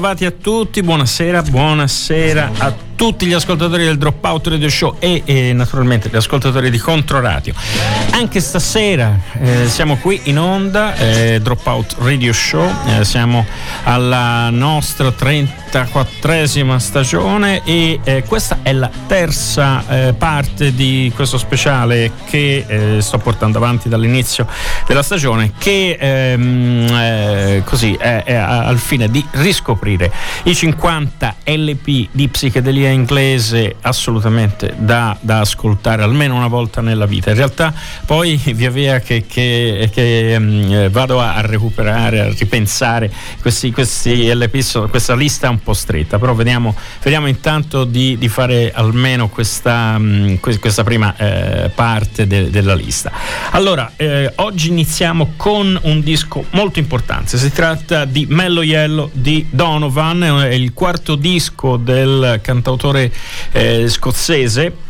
bentrovati a tutti, buonasera, buonasera a tutti gli ascoltatori del Dropout Radio Show e, e naturalmente gli ascoltatori di Controradio. Anche stasera eh, siamo qui in onda, eh, Dropout Radio Show, eh, siamo alla nostra 34esima stagione e eh, questa è la terza eh, parte di questo speciale che eh, sto portando avanti dall'inizio della stagione che ehm, così è, è al fine di riscoprire i 50 LP di psichedelia inglese assolutamente da, da, ascoltare almeno una volta nella vita. In realtà poi via via che, che, che um, vado a, recuperare, a ripensare questi, questi questa lista è un po' stretta, però vediamo, vediamo intanto di, di, fare almeno questa, um, questa prima eh, parte de, della lista. Allora, eh, oggi iniziamo con un disco molto importante, si tratta di Mello Yellow di Donovan, è il quarto disco del cantautore cantautore eh, scozzese.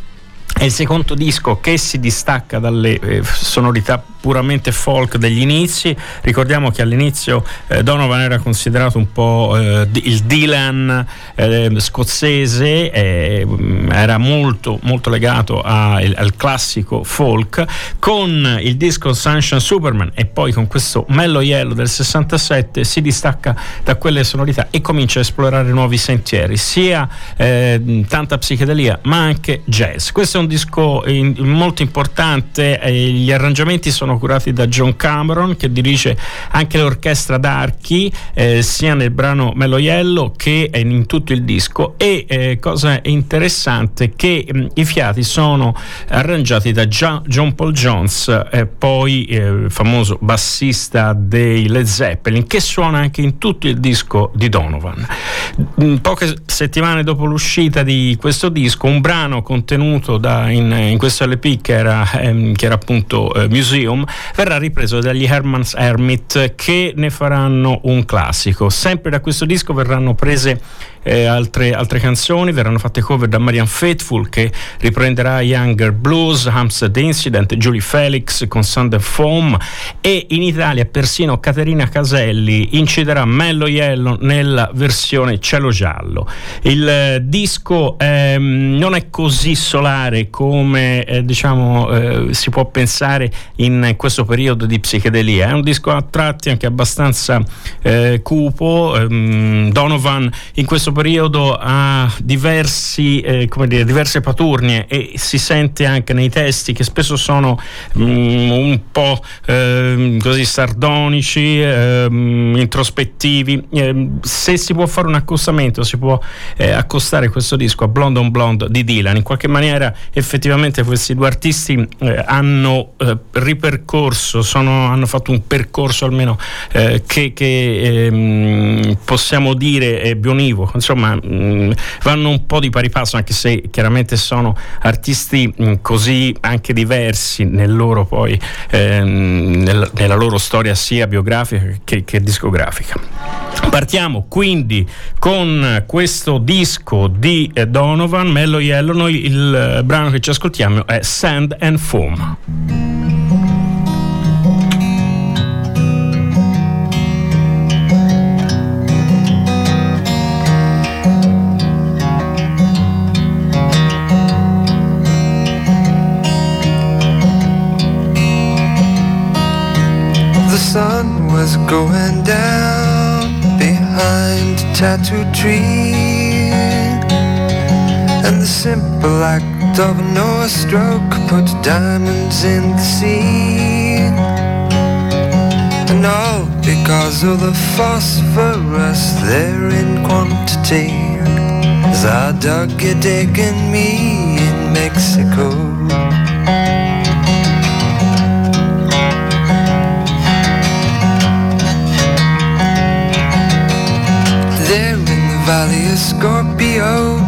È il secondo disco che si distacca dalle eh, sonorità puramente folk degli inizi. Ricordiamo che all'inizio eh, Donovan era considerato un po' eh, il Dylan eh, scozzese, mm, era molto, molto legato a, al classico folk. Con il disco Sunshine Superman e poi con questo Mellow Yellow del 67 si distacca da quelle sonorità e comincia a esplorare nuovi sentieri, sia eh, tanta psichedelia ma anche jazz. Questo è un disco in, molto importante, gli arrangiamenti sono curati da John Cameron che dirige anche l'orchestra d'archi eh, sia nel brano Meloiello che in tutto il disco. E eh, cosa interessante che mh, i fiati sono arrangiati da John, John Paul Jones eh, poi eh, famoso bassista dei Led Zeppelin che suona anche in tutto il disco di Donovan. Poche settimane dopo l'uscita di questo disco un brano contenuto da, in, in, questo LP che era, ehm, che era appunto eh, Museum verrà ripreso dagli Herman's Hermit che ne faranno un classico. Sempre da questo disco verranno prese eh, altre, altre, canzoni, verranno fatte cover da Marian Faithful che riprenderà Younger Blues, Hampstead Incident, Julie Felix con Thunder Foam e in Italia persino Caterina Caselli inciderà Mello Yellow nella versione cielo giallo. Il eh, disco ehm, non è così solare come eh, diciamo eh, si può pensare in questo periodo di psichedelia, è un disco a tratti anche abbastanza eh, cupo, ehm, Donovan in questo periodo ha diversi, eh, dire, diverse paturnie e si sente anche nei testi che spesso sono mm, un po' eh, così sardonici, eh, introspettivi. Ehm, se si può fare un accostamento, si può eh, accostare questo disco a Blonde on Blonde di Dylan. In qualche maniera effettivamente questi due artisti eh, hanno eh, ripercorso, sono, hanno fatto un percorso almeno che, che ehm, possiamo dire è bionivoco insomma mh, mm, vanno un po' di pari passo anche se chiaramente sono artisti mh, mm, così anche diversi nel loro poi ehm, nel, nella loro storia sia biografica che, che discografica. Partiamo quindi con questo disco di Donovan Mello Yellow noi il eh, brano che ci ascoltiamo è Sand and Foam The sun was going down behind a tattooed tree. And the simple act of an oar stroke put diamonds in the sea. And all because of the phosphorus there in quantity. As I dug a dig in me in Mexico. There in the valley of Scorpio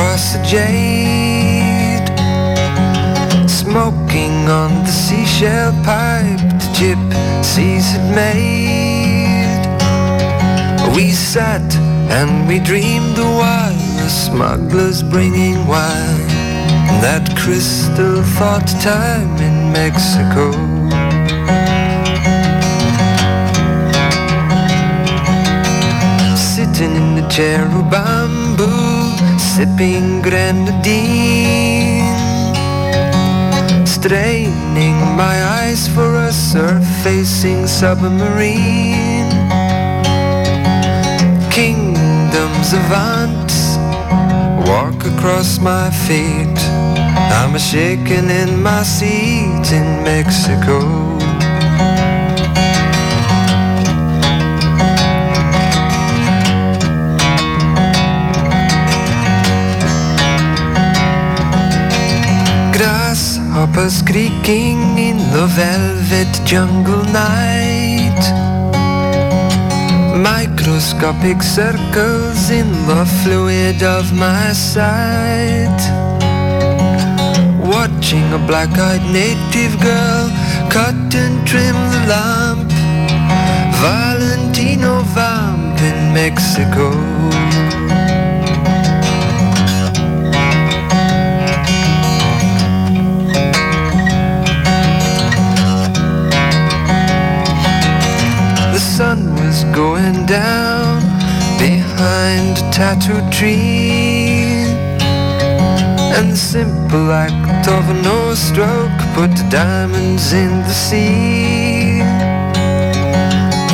beneath the jade Smoking on the seashell pipe the gypsies had made. We sat and we dreamed the while the smugglers bringing wine. That crystal thought time in Mexico. Sitting in the chair of bamboo, sipping grenadine. Straining my eyes for a surfacing submarine. Kingdoms of ants walk across my feet. I'm a shaking in my seat in Mexico. Creaking in the velvet jungle night. Microscopic circles in the fluid of my sight. Watching a black-eyed native girl cut and trim the lamp. Valentino Vamp in Mexico. Down behind a tattoo tree. And the simple act of a no stroke put the diamonds in the sea.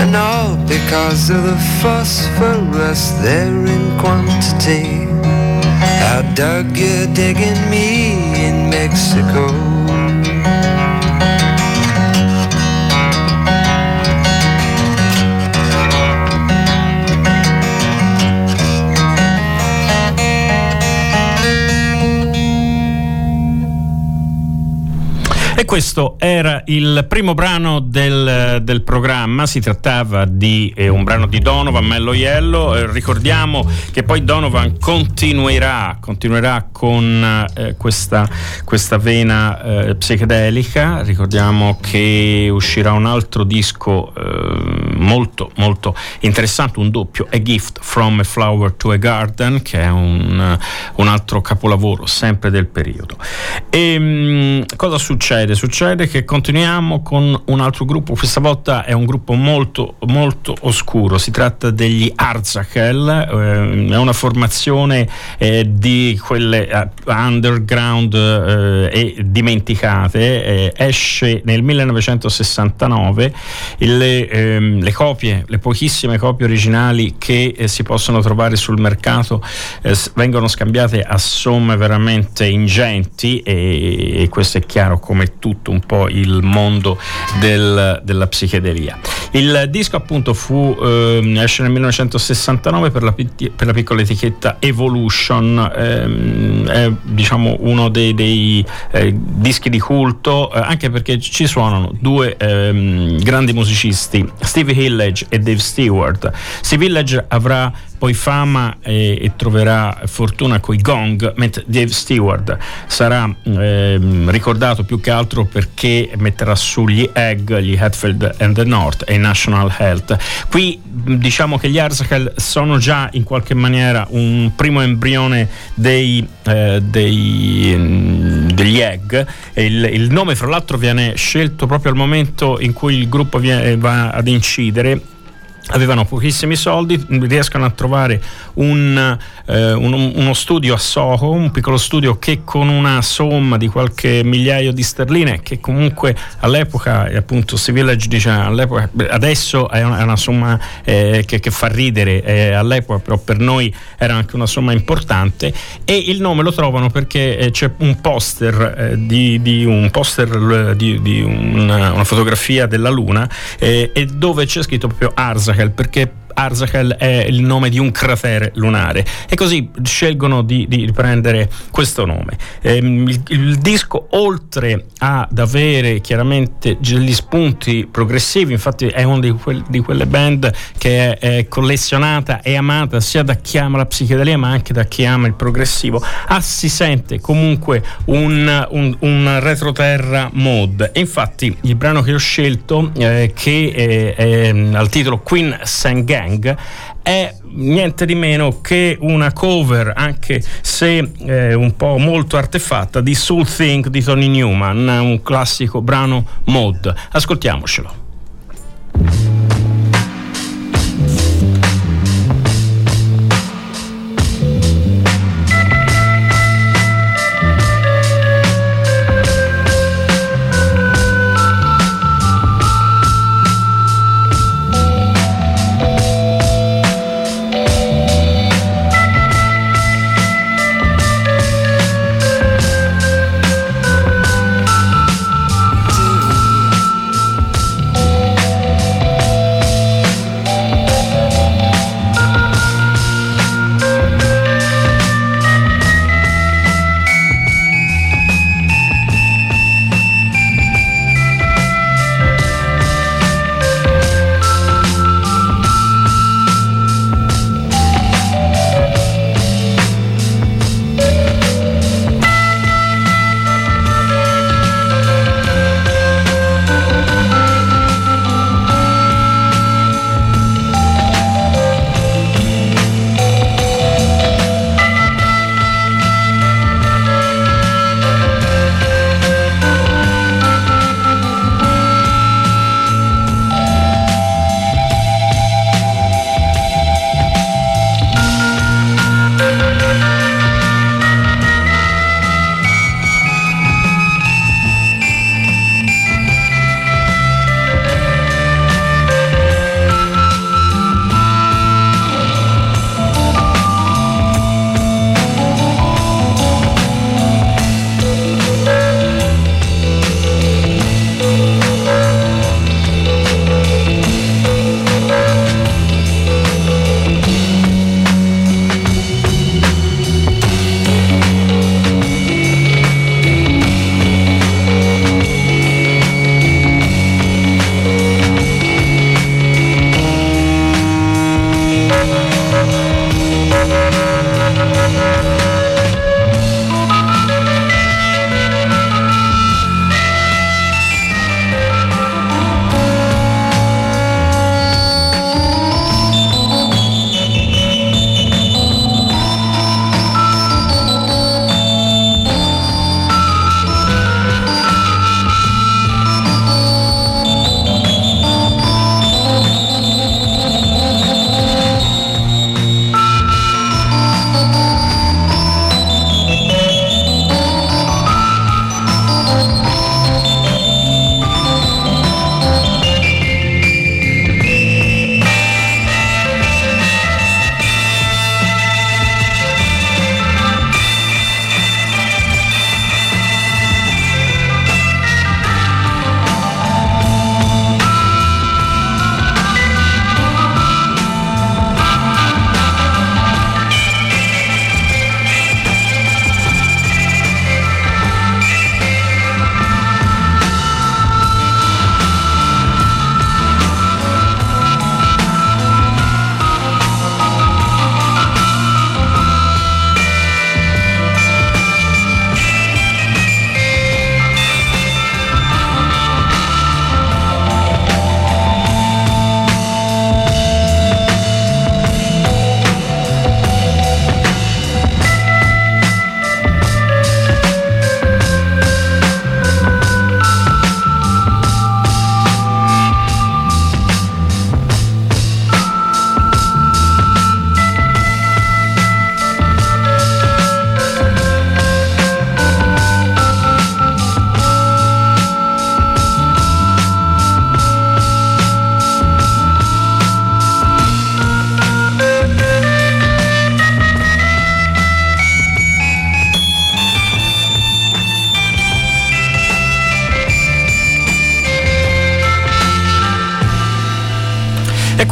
And all because of the phosphorus there in quantity. How dug you digging me in Mexico? Questo era il primo brano del, del programma, si trattava di eh, un brano di Donovan, Mello Yellow. Eh, ricordiamo che poi Donovan continuerà, continuerà con eh, questa, questa, vena eh, psichedelica. Ricordiamo che uscirà un altro disco eh, molto molto interessante, un doppio, A Gift from a Flower to a Garden, che è un, un altro capolavoro sempre del periodo. E, ehm, mh, cosa succede? succede? Che continuiamo con un altro gruppo, questa volta è un gruppo molto, molto oscuro, si tratta degli Arzakel, eh, è una formazione eh, di quelle uh, underground eh, e dimenticate, eh, esce nel 1969, le, ehm, le, copie, le pochissime copie originali che eh, si possono trovare sul mercato eh, vengono scambiate a somme veramente ingenti e, e questo è chiaro come tutto un po' il mondo del, della psichedelia. Il disco appunto fu, eh, esce nel 1969 per la, per la piccola etichetta Evolution, ehm, è diciamo uno dei, dei eh, dischi di culto, eh, anche perché ci suonano due ehm, grandi musicisti, Steve Hillage e Dave Stewart. Steve Hillage avrà poi fama e, e troverà fortuna coi gong, mentre Dave Stewart sarà ehm, ricordato più che altro perché metterà su gli Egg, gli Hatfield and the North e National Health. Qui diciamo che gli Arzakel sono già in qualche maniera un primo embrione dei, eh, dei, degli Egg. Il, il, nome fra l'altro viene scelto proprio al momento in cui il gruppo viene, va ad incidere avevano pochissimi soldi, riescono a trovare un, eh, un, uno studio a Soho, un piccolo studio che con una somma di qualche migliaio di sterline, che comunque all'epoca, appunto, Sea Village dice all'epoca, adesso è una, è una somma eh, che, che, fa ridere, eh, all'epoca però per noi era anche una somma importante e il nome lo trovano perché eh, c'è un poster, eh, di, di, un poster di, di una, una, fotografia della Luna eh, e dove c'è scritto proprio Arza Arzakel perché Arzakel è il nome di un cratere lunare e così scelgono di, di prendere questo nome. Ehm, il, il, disco oltre ad avere chiaramente degli spunti progressivi, infatti è una di, quel, di, quelle band che è, è, collezionata e amata sia da chi ama la psichedelia ma anche da chi ama il progressivo, ah, si sente comunque un, un, un retroterra mod e infatti il brano che ho scelto eh, che è, è, al titolo Queen Sang Gang è niente di meno che una cover, anche se eh, un po' molto artefatta, di Soul Think di Tony Newman, un classico brano mod. Ascoltiamocelo.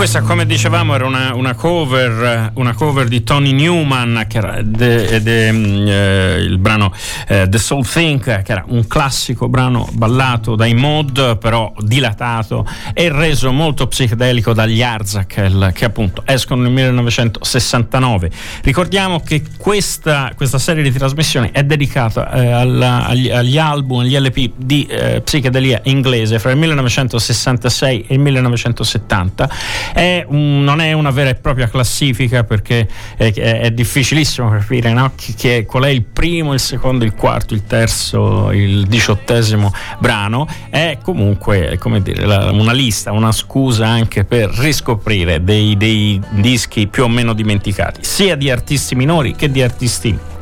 Questa, come dicevamo, era una, una, cover, una cover, di Tony Newman, che era de, de, mm, eh, il brano eh, The Soul Think, che era un classico brano ballato dai mod, però dilatato e reso molto psichedelico dagli Arzakel, che appunto escono nel 1969. Ricordiamo che questa, questa serie di trasmissioni è dedicata eh, alla, agli, agli, album, agli LP di eh, psichedelia inglese fra il 1966 e il 1970 è un, non è una vera e propria classifica perché è, è, è difficilissimo capire no? che, qual è il primo, il secondo, il quarto, il terzo, il diciottesimo brano. È comunque dire, la, una lista, una scusa anche per riscoprire dei, dei dischi più o meno dimenticati, sia di artisti minori che di artisti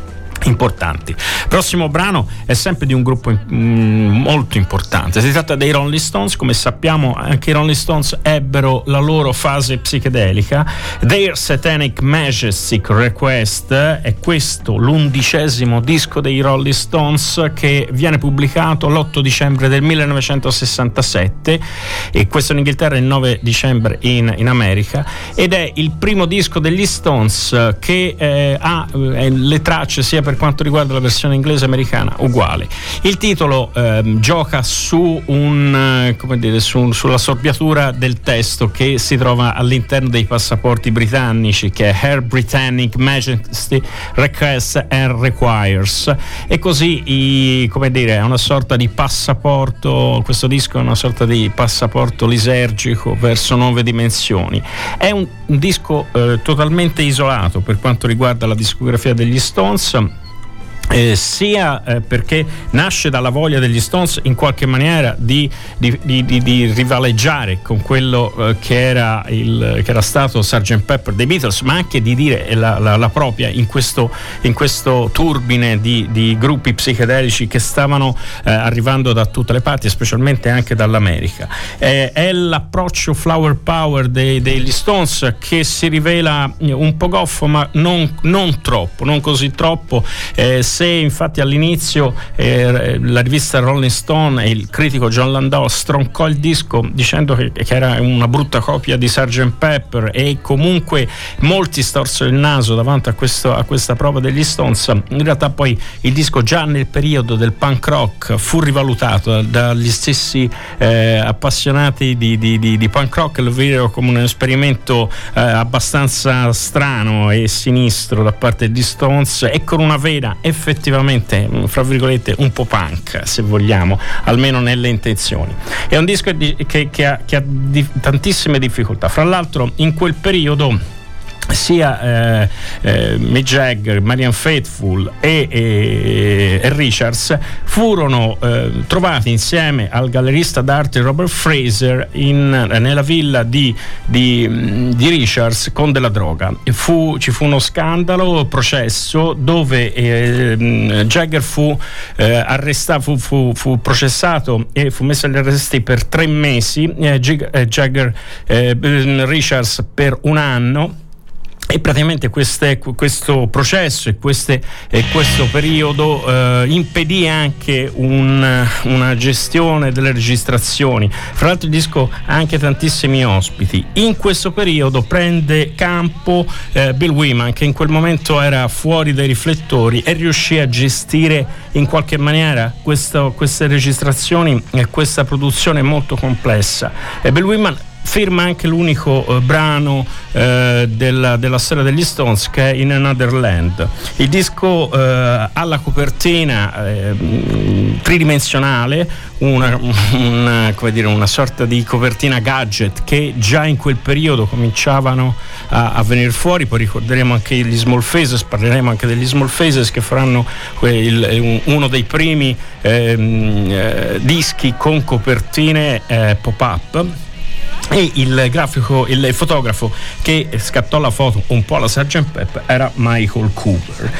importanti. Prossimo brano è sempre di un gruppo mm, molto importante. Si tratta dei Rolling Stones, come sappiamo anche i Rolling Stones ebbero la loro fase psichedelica. Their Satanic Majestic Request è questo l'undicesimo disco dei Rolling Stones che viene pubblicato l'8 dicembre del 1967 e questo in Inghilterra il 9 dicembre in, in America ed è il primo disco degli Stones che eh, ha eh, le tracce sia per per quanto riguarda la versione inglese americana uguale. Il titolo ehm, gioca su un, eh, dire, su, sulla sorbiatura del testo che si trova all'interno dei passaporti britannici che è Her Britannic Majesty Requests and Requires e così i, come dire, è una sorta di passaporto, questo disco è una sorta di passaporto lisergico verso nuove dimensioni. È un, un disco eh, totalmente isolato per quanto riguarda la discografia degli Stones eh, sia eh, perché nasce dalla voglia degli Stones in qualche maniera di, di, di, di rivaleggiare con quello eh, che, era il, che, era stato Sgt. Pepper dei Beatles, ma anche di dire la, la, la propria in questo, in questo turbine di, gruppi psichedelici che stavano eh, arrivando da tutte le parti, specialmente anche dall'America. Eh, è l'approccio flower power dei, degli Stones che si rivela un po' goffo, ma non, non troppo, non così troppo. Eh, se infatti all'inizio eh, la rivista Rolling Stone e il critico John Landau stroncò il disco dicendo che, che era una brutta copia di Sgt. Pepper e comunque molti storsero il naso davanti a, questo, a questa prova degli Stones, in realtà poi il disco già nel periodo del punk rock fu rivalutato dagli stessi eh, appassionati di, di, di, di, punk rock, lo videro come un esperimento eh, abbastanza strano e sinistro da parte degli Stones e con una vera effettività effettivamente, mm, fra virgolette, un po' punk, se vogliamo, almeno nelle intenzioni. È un disco che, che ha, che ha di, tantissime difficoltà. Fra l'altro, in quel periodo sia eh, eh, Mick Jagger, Marian Faithful e, e, e Richards furono eh, trovati insieme al gallerista d'arte Robert Fraser in, nella villa di, di, di, Richards con della droga. Fu, ci fu uno scandalo, processo dove eh, Jagger fu eh, arrestato, fu, fu, fu, processato e fu messo agli arresti per tre mesi, eh, Jagger Richards per un anno e praticamente queste, questo processo e, queste, e questo periodo eh, impedì anche un, una gestione delle registrazioni. Fra l'altro il disco ha anche tantissimi ospiti. In questo periodo prende campo eh, Bill Wyman che in quel momento era fuori dai riflettori e riuscì a gestire in qualche maniera questo, queste registrazioni e questa produzione molto complessa. E Bill Wyman firma anche l'unico eh, brano eh, della, della, storia degli Stones che è In Another Land. Il disco eh, ha la copertina eh, tridimensionale, una, una, dire, una, sorta di copertina gadget che già in quel periodo cominciavano a, a venire fuori, poi ricorderemo anche gli Small Faces, parleremo anche degli Small Faces che faranno quel, uno dei primi ehm, eh, dischi con copertine eh, pop-up e il grafico, il fotografo che scattò la foto un po' alla Sgt. Pep era Michael Cooper.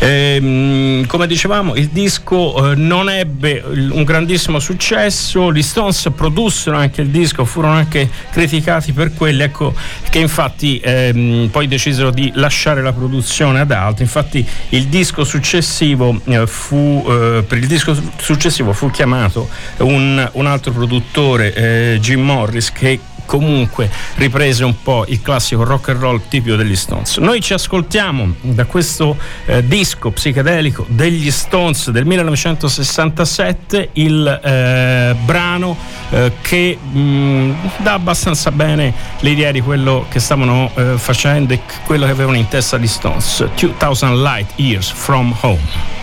Ehm, come dicevamo, il disco eh, non ebbe un grandissimo successo, gli Stones produssero anche il disco, furono anche criticati per quelli, ecco che infatti ehm, poi decisero di lasciare la produzione ad altri. Infatti il disco successivo eh, fu eh, per il disco successivo fu chiamato un, un altro produttore, eh, Jim Morris, che comunque riprese un po' il classico rock and roll tipico degli Stones. Noi ci ascoltiamo da questo eh, disco psichedelico degli Stones del 1967 il eh, brano eh, che mh, mm, dà abbastanza bene l'idea di quello che stavano eh, facendo e quello che avevano in testa gli Stones. 2000 Light Years from Home.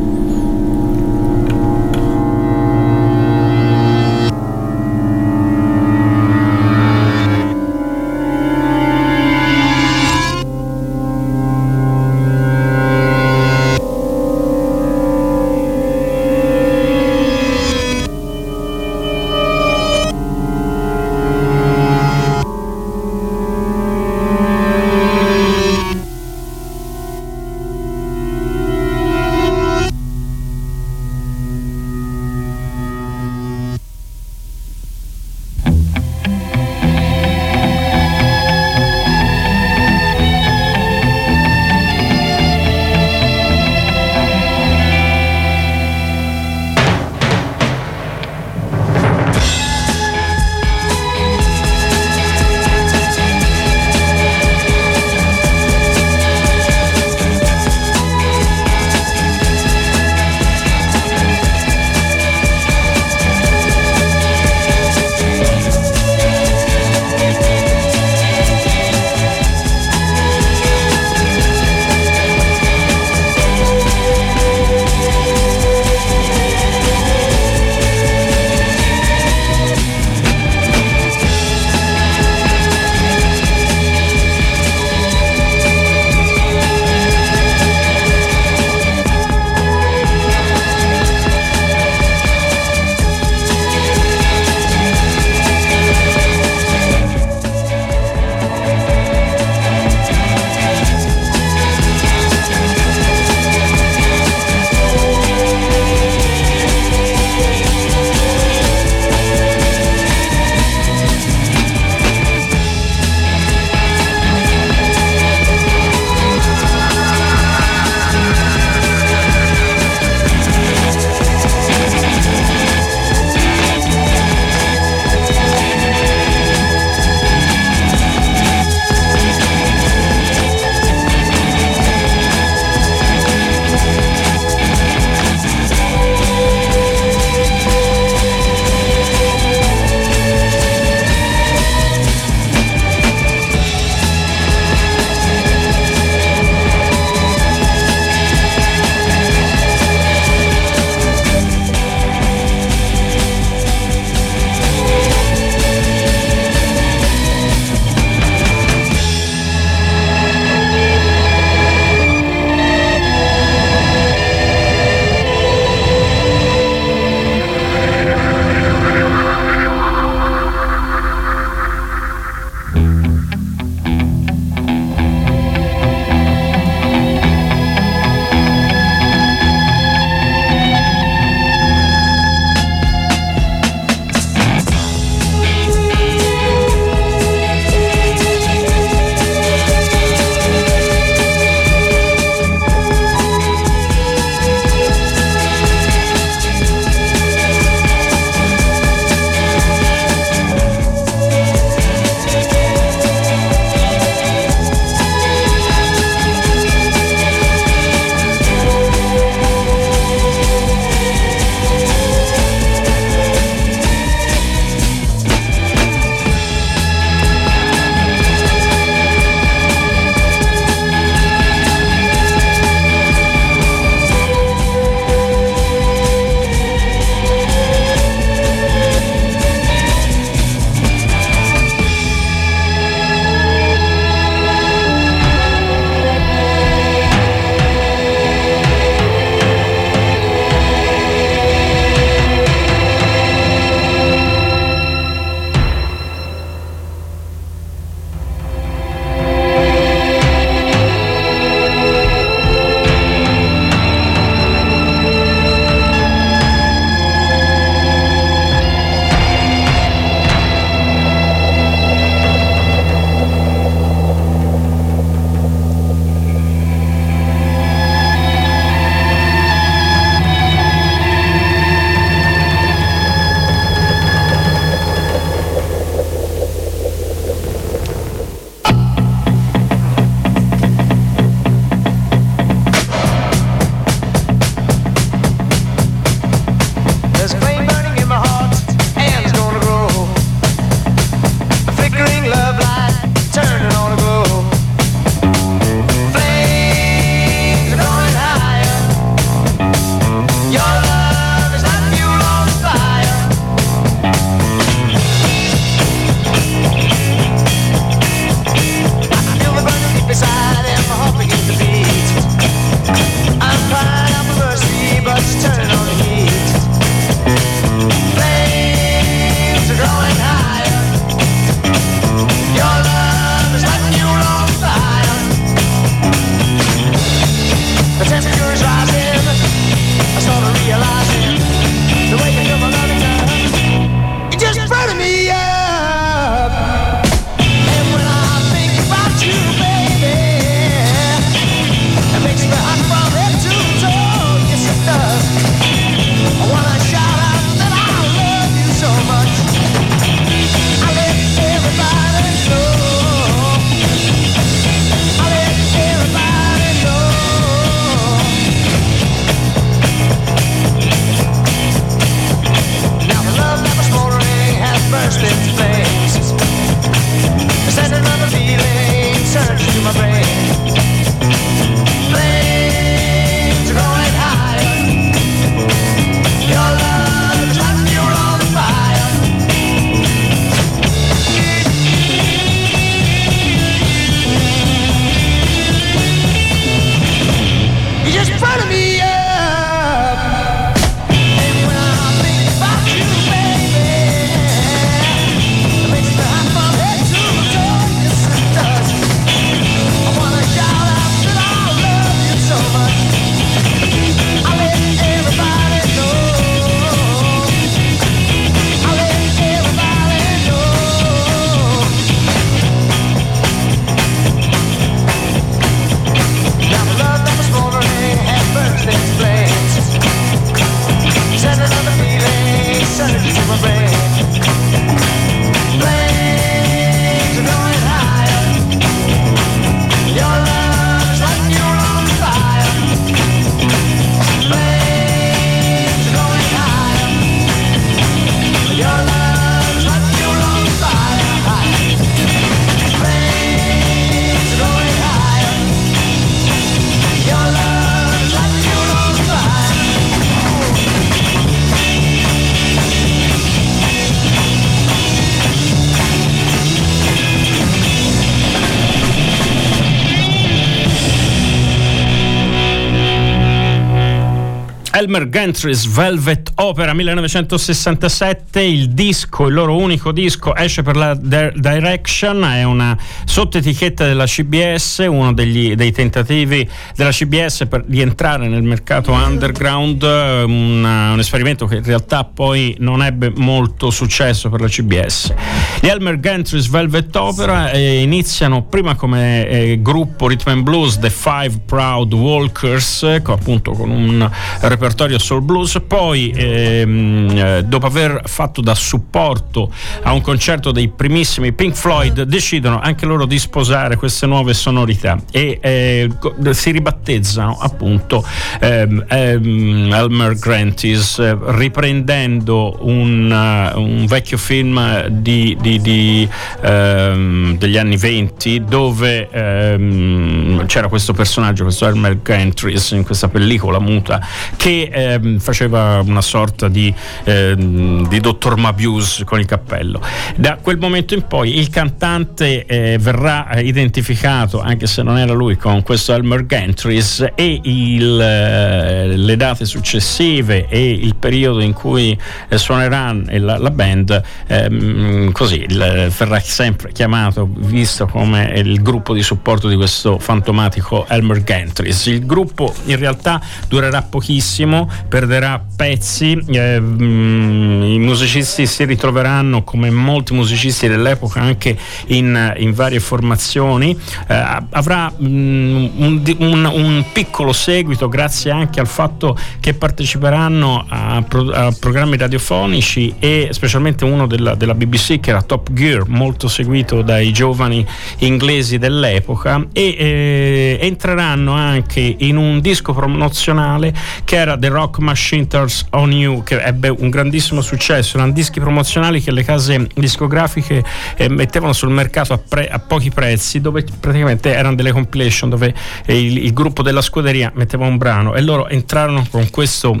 Elmer Gantry's Velvet Opera 1967, il disco, il loro unico disco, esce per la Direction, è una sottoetichetta della CBS, uno degli, dei tentativi della CBS per, di entrare nel mercato underground, una, un esperimento che in realtà poi non ebbe molto successo per la CBS. Gli Elmer Gantry's Velvet Opera eh, iniziano prima come eh, gruppo Rhythm and Blues, The Five Proud Walkers, eh, appunto con un repertorio soul blues, poi ehm, eh, dopo aver fatto da supporto a un concerto dei primissimi Pink Floyd decidono anche loro di sposare queste nuove sonorità e eh, si ribattezzano appunto ehm, ehm, Elmer Grantis eh, riprendendo un, uh, un, vecchio film di, di, di, ehm, degli anni 20 dove ehm, c'era questo personaggio, questo Elmer Gantris in questa pellicola muta che ehm, faceva una sorta di, ehm, dottor Mabius con il cappello. Da quel momento in poi il cantante eh, verrà identificato, anche se non era lui, con questo Elmer Gantris e il, eh, le date successive e il periodo in cui eh, suonerà la, la band, ehm, così il, verrà sempre chiamato, visto come il gruppo di supporto di questo fantomatico Elmer Gantris. Il gruppo in realtà durerà pochissimo, perderà pezzi, eh, mm, i musicisti si ritroveranno come molti musicisti dell'epoca anche in, in varie formazioni, eh, avrà mh, mm, un, un, un, piccolo seguito grazie anche al fatto che parteciperanno a, pro, a programmi radiofonici e specialmente uno della, della BBC che era Top Gear, molto seguito dai giovani inglesi dell'epoca. E eh, entreranno anche in un disco promozionale che era The Rock Machine Turns on You che ebbe un grandissimo successo. Erano dischi promozionali che le case discografiche eh, mettevano sul mercato a, pre- a, pochi prezzi dove praticamente erano delle compilation dove il, il gruppo della scuderia metteva un brano e loro entrarono con questo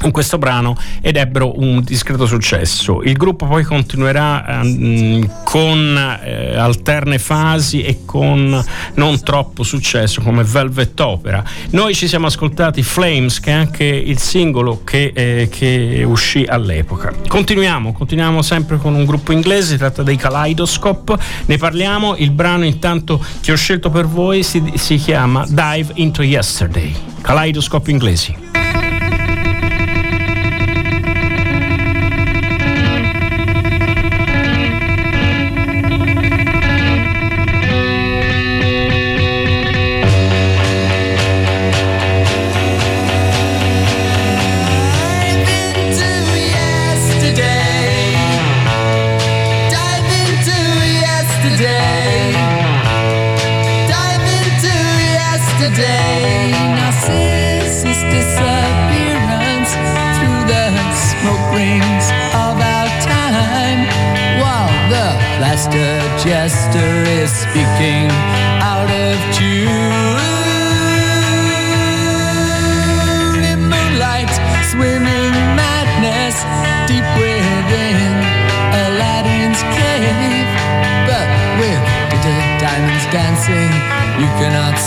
con questo brano ed ebbero un discreto successo. Il gruppo poi continuerà um, con eh, alterne fasi e con non troppo successo come Velvet Opera. Noi ci siamo ascoltati Flames, che è anche il singolo che, eh, che uscì all'epoca. Continuiamo, continuiamo sempre con un gruppo inglese, si tratta dei Kaleidoscope, ne parliamo, il brano intanto che ho scelto per voi si, si chiama Dive into Yesterday. Kaleidoscope inglesi.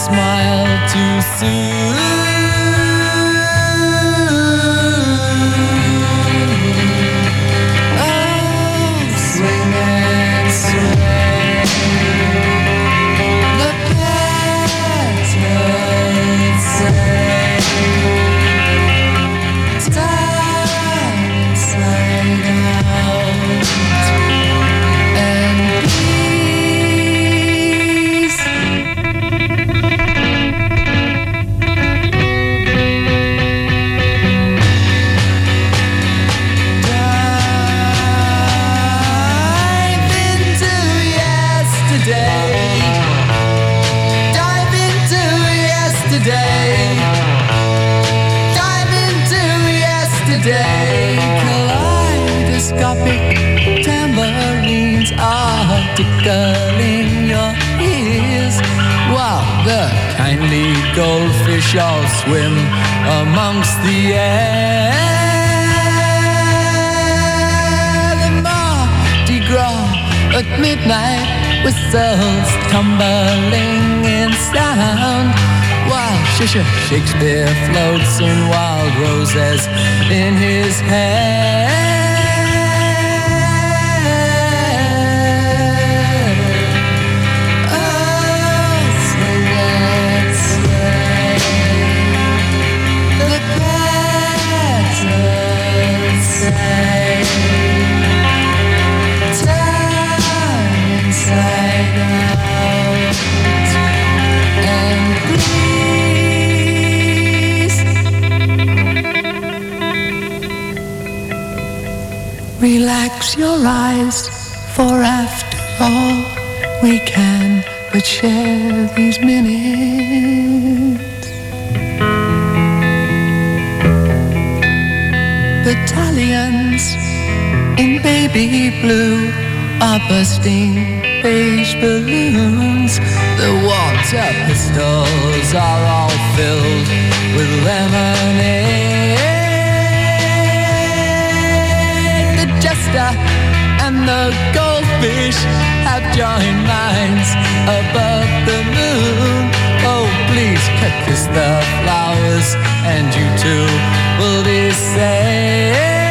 smile. Shakespeare floats in wild roses in his hair. The goldfish have joined minds above the moon. Oh, please cut kiss the flowers, and you too will be saved.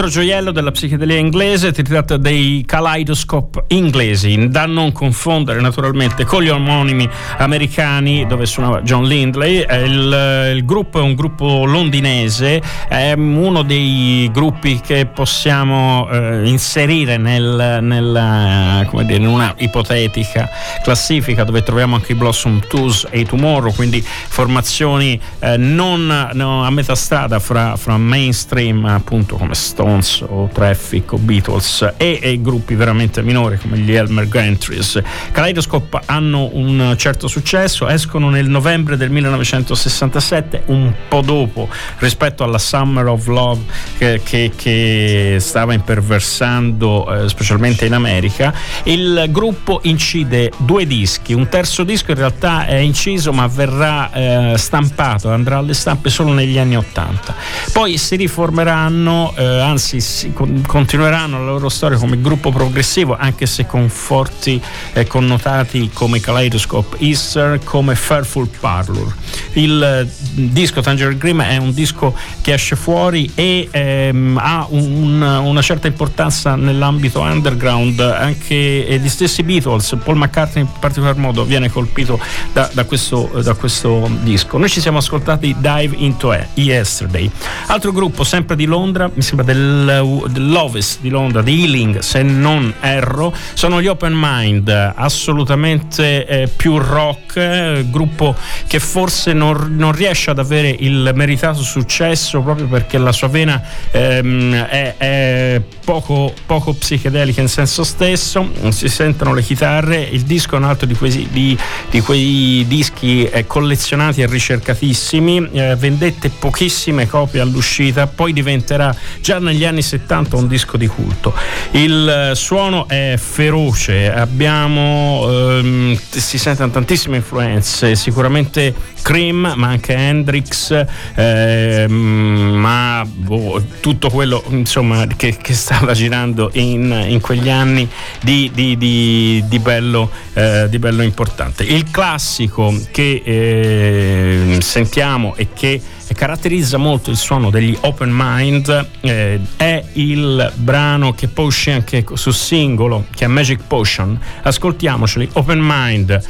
Altro gioiello della psichedelia inglese, si tratta dei Kaleidoscope inglesi, da non confondere naturalmente con gli omonimi americani dove suonava John Lindley. Il, il gruppo è un gruppo londinese, è uno dei gruppi che possiamo eh, inserire nel, nel, dire, in una ipotetica classifica dove troviamo anche i Blossom Twos e i Tomorrow, quindi formazioni eh, non no, a metà strada fra, fra mainstream appunto come Stones o Traffic o Beatles e, e gruppi veramente minori come gli Elmer Gantries. Kaleidoscope hanno un certo successo, escono nel novembre del 1967, un po' dopo rispetto alla Summer of Love che, che, che stava imperversando eh, specialmente in America. Il gruppo incide due dischi, un terzo disco in realtà è inciso ma verrà eh, stampato, andrà alle stampe solo negli anni 80. Poi si riformeranno eh, anzi si, con, continueranno la loro storia come gruppo progressivo, anche se con forti eh, connotati come Kaleidoscope Easter, come Fairful Parlor. Il eh, disco Tangerine Dream è un disco che esce fuori e ehm, ha un, una certa importanza nell'ambito underground, anche gli stessi Beatles, Paul McCartney in particolar modo viene colpito da, da, questo, da questo disco. Noi ci siamo ascoltati Dive Into Yesterday. Altro gruppo sempre di Londra, mi sembra del, dell'Ovest di Londra, di Ealing, se non erro, sono gli Open Mind, assolutamente eh, più rock, eh, gruppo che forse non, non, riesce ad avere il meritato successo proprio perché la sua vena ehm, è, è poco, poco, psichedelica in senso stesso, si sentono le chitarre, il disco è un altro di quei, di, di quei dischi eh, collezionati e ricercatissimi, eh, vendette pochissime copie all'uscita, poi diventerà già negli anni 70 un disco di culto. Il suono è feroce, abbiamo, ehm, si sentono tantissime influenze, sicuramente Cream, ma anche Hendrix, ehm, ma boh, tutto quello insomma, che, che, sta stava girando in, in quegli anni di, di, di, di bello, eh, bello importante. Il classico che eh, sentiamo e che caratterizza molto il suono degli Open Mind eh, è il brano che poi uscì anche su singolo che è Magic Potion. Ascoltiamoceli Open Mind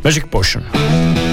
Magic Potion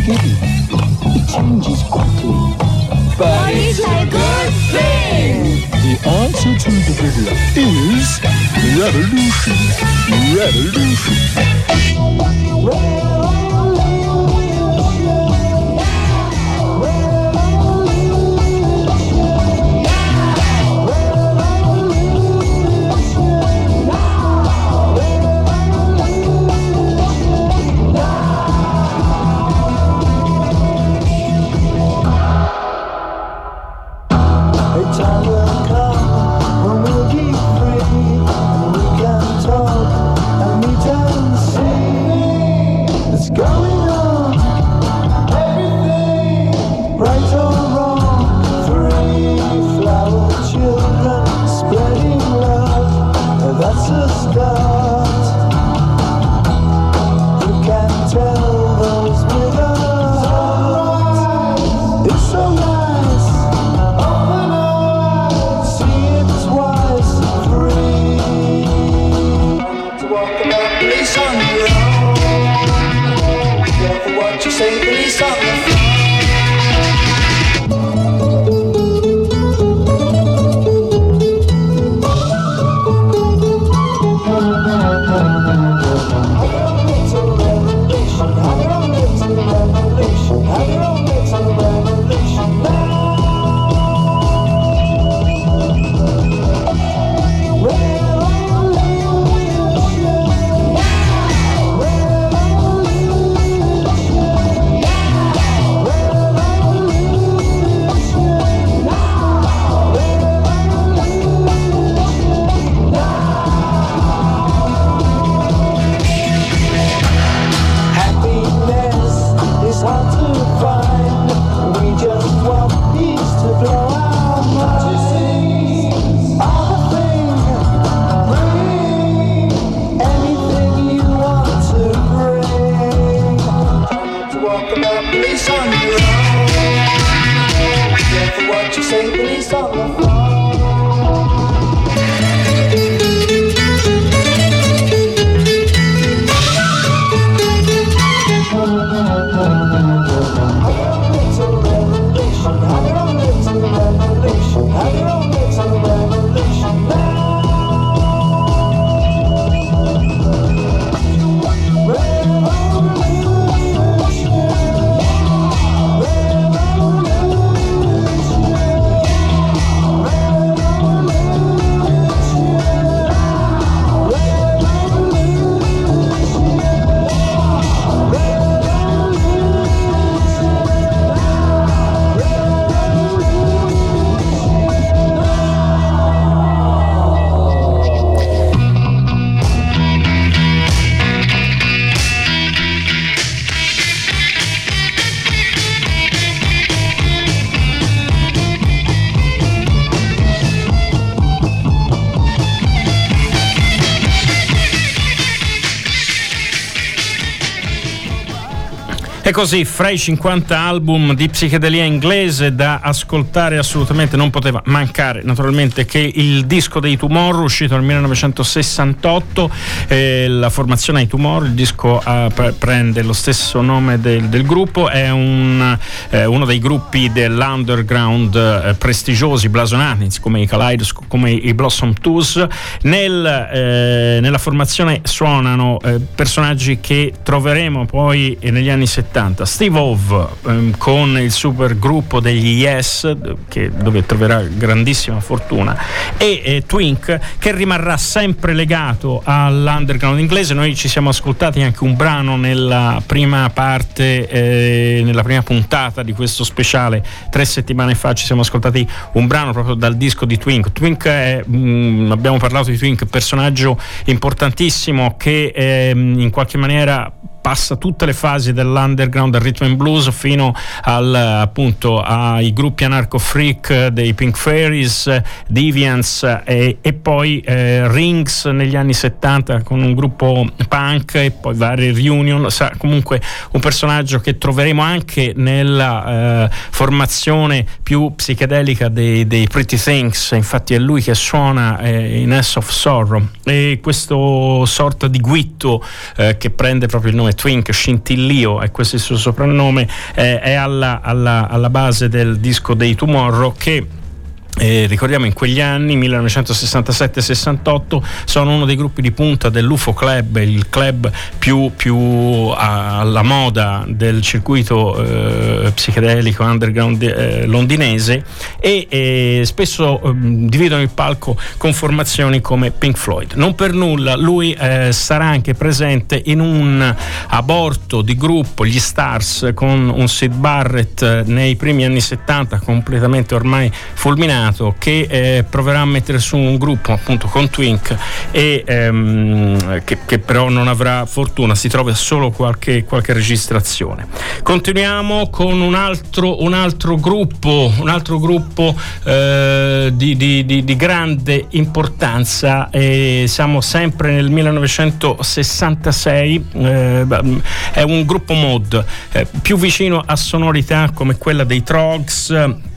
beginning. It changes quickly. But it's a good thing! The answer to the riddle is revolution. Revolution. revolution. Così, fra i 50 album di psichedelia inglese da ascoltare assolutamente non poteva mancare naturalmente che il disco dei Tomorrow uscito nel 1968, eh, la formazione ai Tomorrow, il disco eh, prende lo stesso nome del, del gruppo, è un, eh, uno dei gruppi dell'underground eh, prestigiosi, blasonati come i Kaleidoscope, come i Blossom Twos. Nel, eh, nella formazione suonano eh, personaggi che troveremo poi negli anni 70 70. Steve Ove ehm, con il super gruppo degli Yes, che, dove troverà grandissima fortuna, e eh, Twink, che rimarrà sempre legato all'underground inglese. Noi ci siamo ascoltati anche un brano nella prima parte, eh, nella prima puntata di questo speciale. Tre settimane fa ci siamo ascoltati un brano proprio dal disco di Twink. Twink è, mh, mm, abbiamo parlato di Twink, personaggio importantissimo che eh, in qualche maniera passa tutte le fasi dell'underground del rhythm and blues fino al, appunto ai gruppi anarcho-freak dei Pink Fairies, Deviants e, e poi eh, Rings negli anni 70 con un gruppo punk e poi vari reunion, Sa, comunque un personaggio che troveremo anche nella eh, formazione più psichedelica dei, dei, Pretty Things, infatti è lui che suona eh, in S of Sorrow. E questo sorta di guitto eh, che prende proprio il nome nome Twink, Scintillio è questo il suo soprannome, eh, è alla, alla, alla base del disco dei Tomorrow che eh, ricordiamo in quegli anni 1967-68 sono uno dei gruppi di punta dell'UFO Club il club più, più alla moda del circuito eh, psichedelico underground eh, londinese e spesso ehm, dividono il palco con formazioni come Pink Floyd. Non per nulla lui eh, sarà anche presente in un aborto di gruppo gli Stars con un Sid Barrett eh, nei primi anni 70 completamente ormai fulminato Renato che eh, proverà a mettere su un gruppo appunto con Twink e ehm, che, che, però non avrà fortuna, si trova solo qualche, qualche registrazione. Continuiamo con un altro, un altro gruppo, un altro gruppo eh, di, di, di, di, grande importanza e siamo sempre nel 1966, eh, è un gruppo mod eh, più vicino a sonorità come quella dei Trogs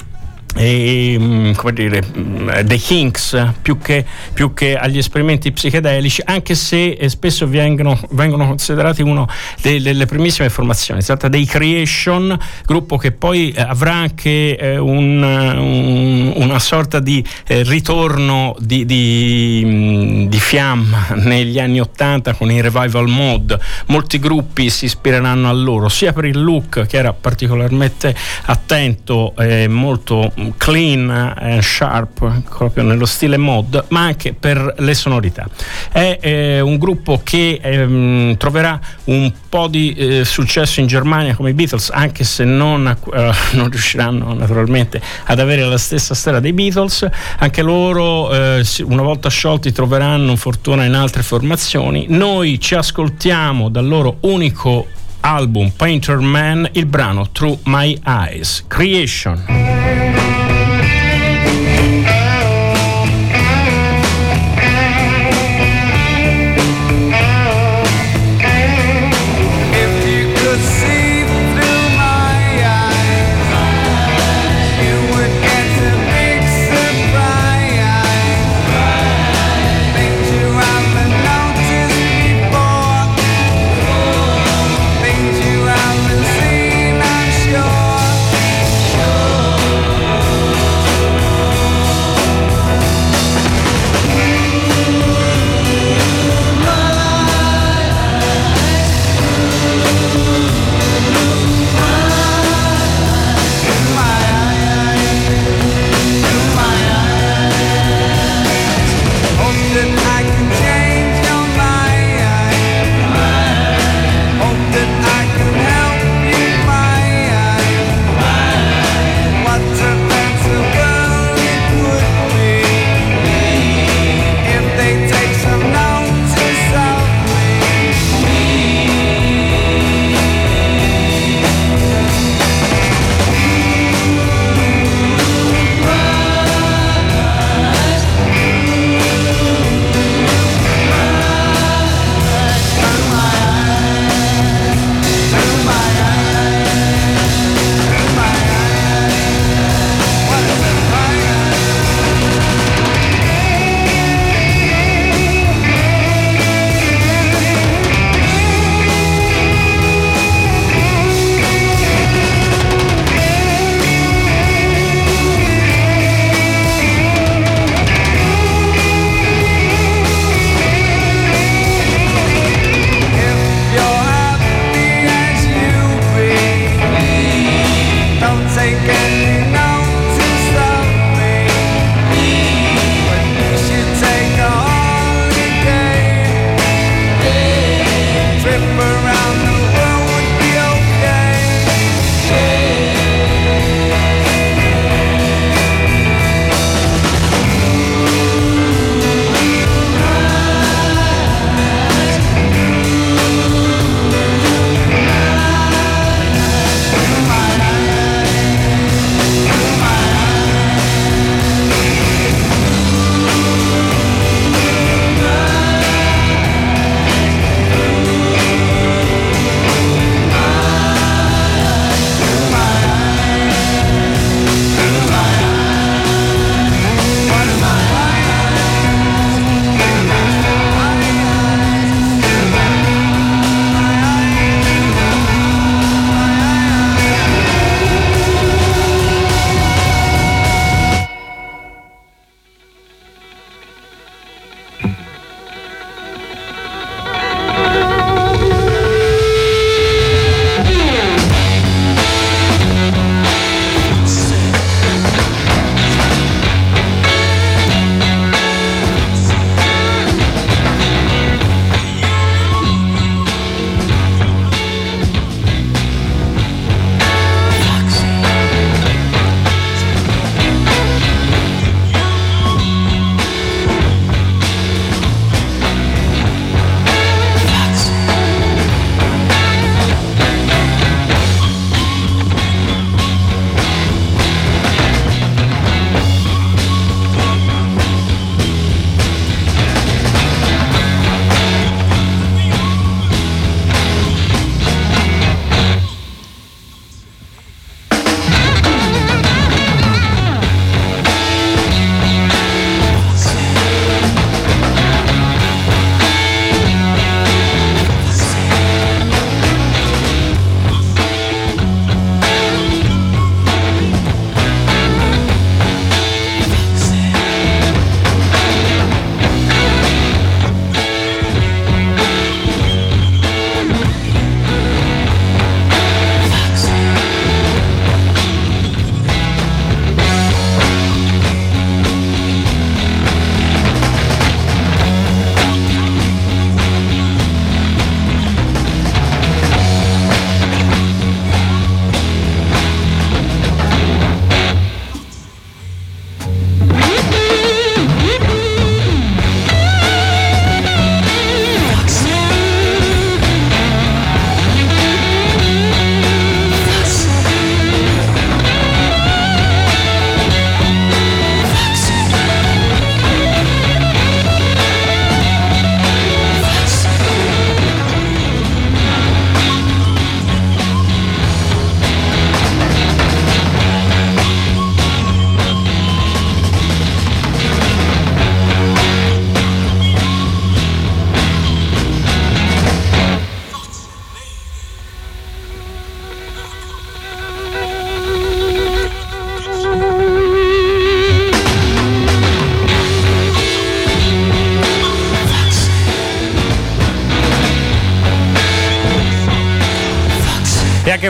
e, mm, come dire, mm, dei Kinks più che, più che, agli esperimenti psichedelici, anche se eh, spesso vengono, vengono considerati una delle primissime formazioni. Si tratta dei Creation, gruppo che poi eh, avrà anche eh, un, un, una sorta di eh, ritorno di, di, mm, di, fiamma negli anni Ottanta con i revival mode. Molti gruppi si ispireranno a loro, sia per il look che era particolarmente attento e molto clean and sharp, proprio nello stile mod, ma anche per le sonorità. È eh, un gruppo che ehm, troverà un po' di eh, successo in Germania come i Beatles, anche se non, eh, non, riusciranno naturalmente ad avere la stessa stella dei Beatles. Anche loro, eh, una volta sciolti, troveranno fortuna in altre formazioni. Noi ci ascoltiamo dal loro unico album Painter Man il brano Through My Eyes Creation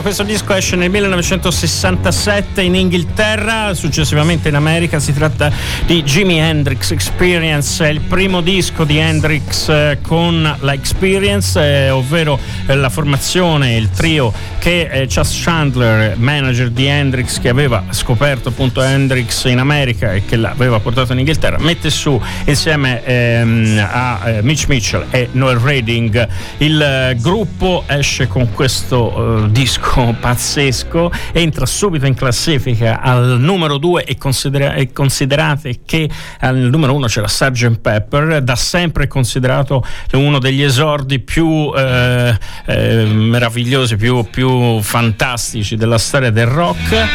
questo disco esce nel 1967 in Inghilterra, successivamente in America. Si tratta di Jimi Hendrix Experience, è il primo disco di Hendrix eh, con la Experience, eh, ovvero eh, la formazione, il trio che Chas Chandler, manager di Hendrix, che aveva scoperto appunto Hendrix in America e che l'aveva portato in Inghilterra, mette su insieme ehm, a Mitch Mitchell e Noel Redding. Il gruppo esce con questo disco pazzesco, entra subito in classifica al numero 2 e, considera- e considerate che al numero 1 c'era Sgt. Pepper, da sempre considerato uno degli esordi più eh, eh, meravigliosi, più, più fantastici della storia del rock.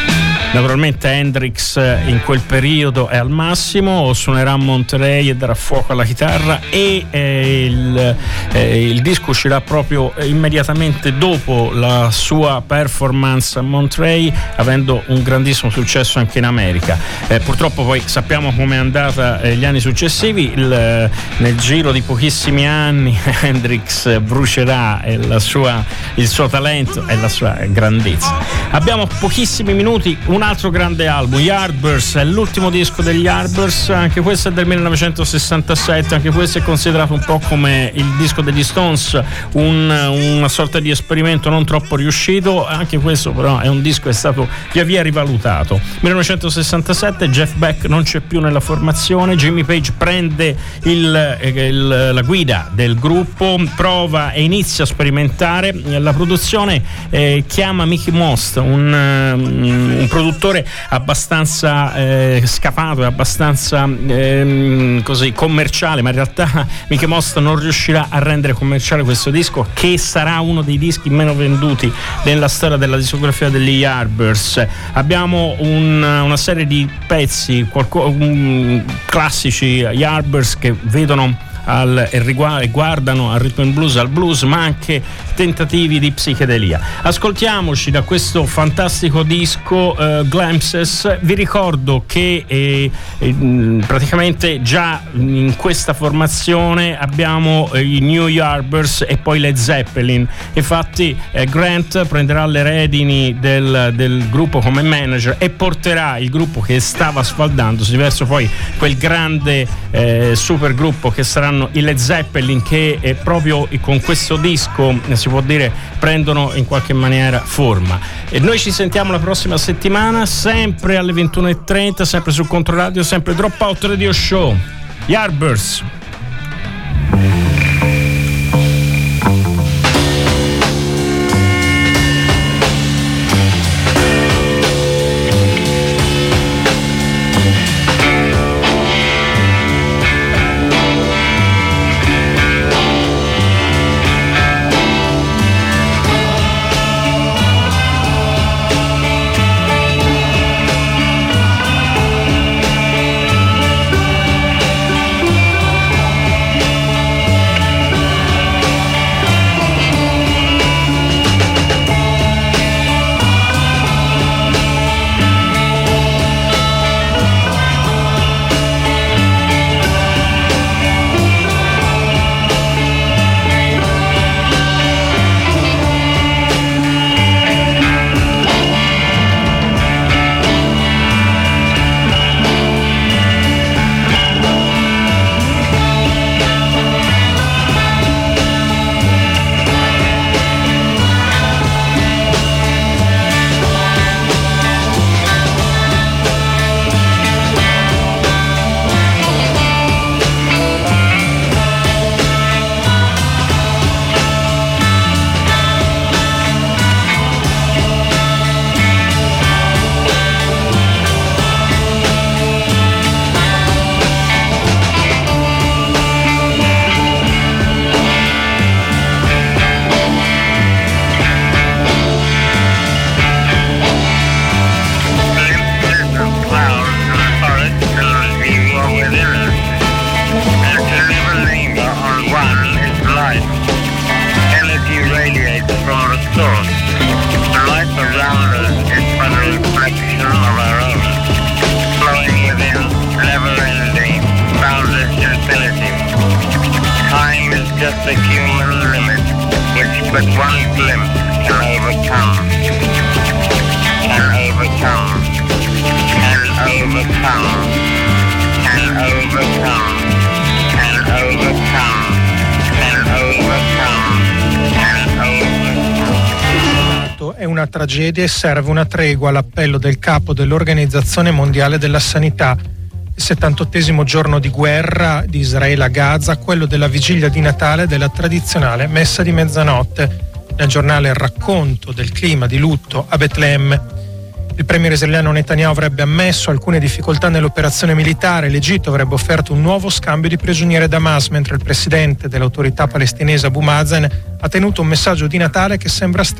Naturalmente Hendrix in quel periodo è al massimo, suonerà a Monterey e darà fuoco alla chitarra e eh, il, eh, il, disco uscirà proprio immediatamente dopo la sua performance a Monterey, avendo un grandissimo successo anche in America. Eh, purtroppo poi sappiamo com'è andata eh, gli anni successivi, il, nel giro di pochissimi anni Hendrix brucerà sua, il suo talento e la sua grandezza. Abbiamo pochissimi minuti, un altro grande album, Yardbirds, è l'ultimo disco degli Yardbirds, anche questo è del 1967, anche questo è considerato un po' come il disco degli Stones, un, una sorta di esperimento non troppo riuscito, anche questo però è un disco che è stato via via rivalutato. 1967 Jeff Beck non c'è più nella formazione, Jimmy Page prende il, il, la guida del gruppo, prova e inizia a sperimentare, la produzione eh, chiama Mickey Most, un, un produttore abbastanza eh, scafato e abbastanza eh, così commerciale, ma in realtà Mickey Most non riuscirà a rendere commerciale questo disco, che sarà uno dei dischi meno venduti nella storia della discografia degli Yardbirds. Abbiamo un, una serie di pezzi qualco, um, classici Yardbirds che vedono al, e riguardano al rhythm and blues, al blues, ma anche tentativi di psichedelia. Ascoltiamoci da questo fantastico disco uh, Glimpses. Vi ricordo che eh, eh, praticamente già in questa formazione abbiamo eh, i New Yardbirds e poi le Zeppelin. Infatti eh, Grant prenderà le redini del, del, gruppo come manager e porterà il gruppo che stava sfaldandosi verso poi quel grande eh, super gruppo che saranno i Led Zeppelin che eh, proprio con questo disco eh, si può dire prendono in qualche maniera forma. E noi ci sentiamo la prossima settimana sempre alle 21.30, sempre su Controradio, sempre Dropout Radio Show. Yardbirds. Una tragedia e serve una tregua all'appello del capo dell'Organizzazione Mondiale della Sanità. Il 78 giorno di guerra di Israele a Gaza, quello della vigilia di Natale della tradizionale messa di mezzanotte. Nel giornale racconto del clima di lutto a Betlemme. Il premier israeliano Netanyahu avrebbe ammesso alcune difficoltà nell'operazione militare, l'Egitto avrebbe offerto un nuovo scambio di prigionieri ad Hamas, mentre il presidente dell'autorità palestinese Abu Mazen ha tenuto un messaggio di Natale che sembra stringere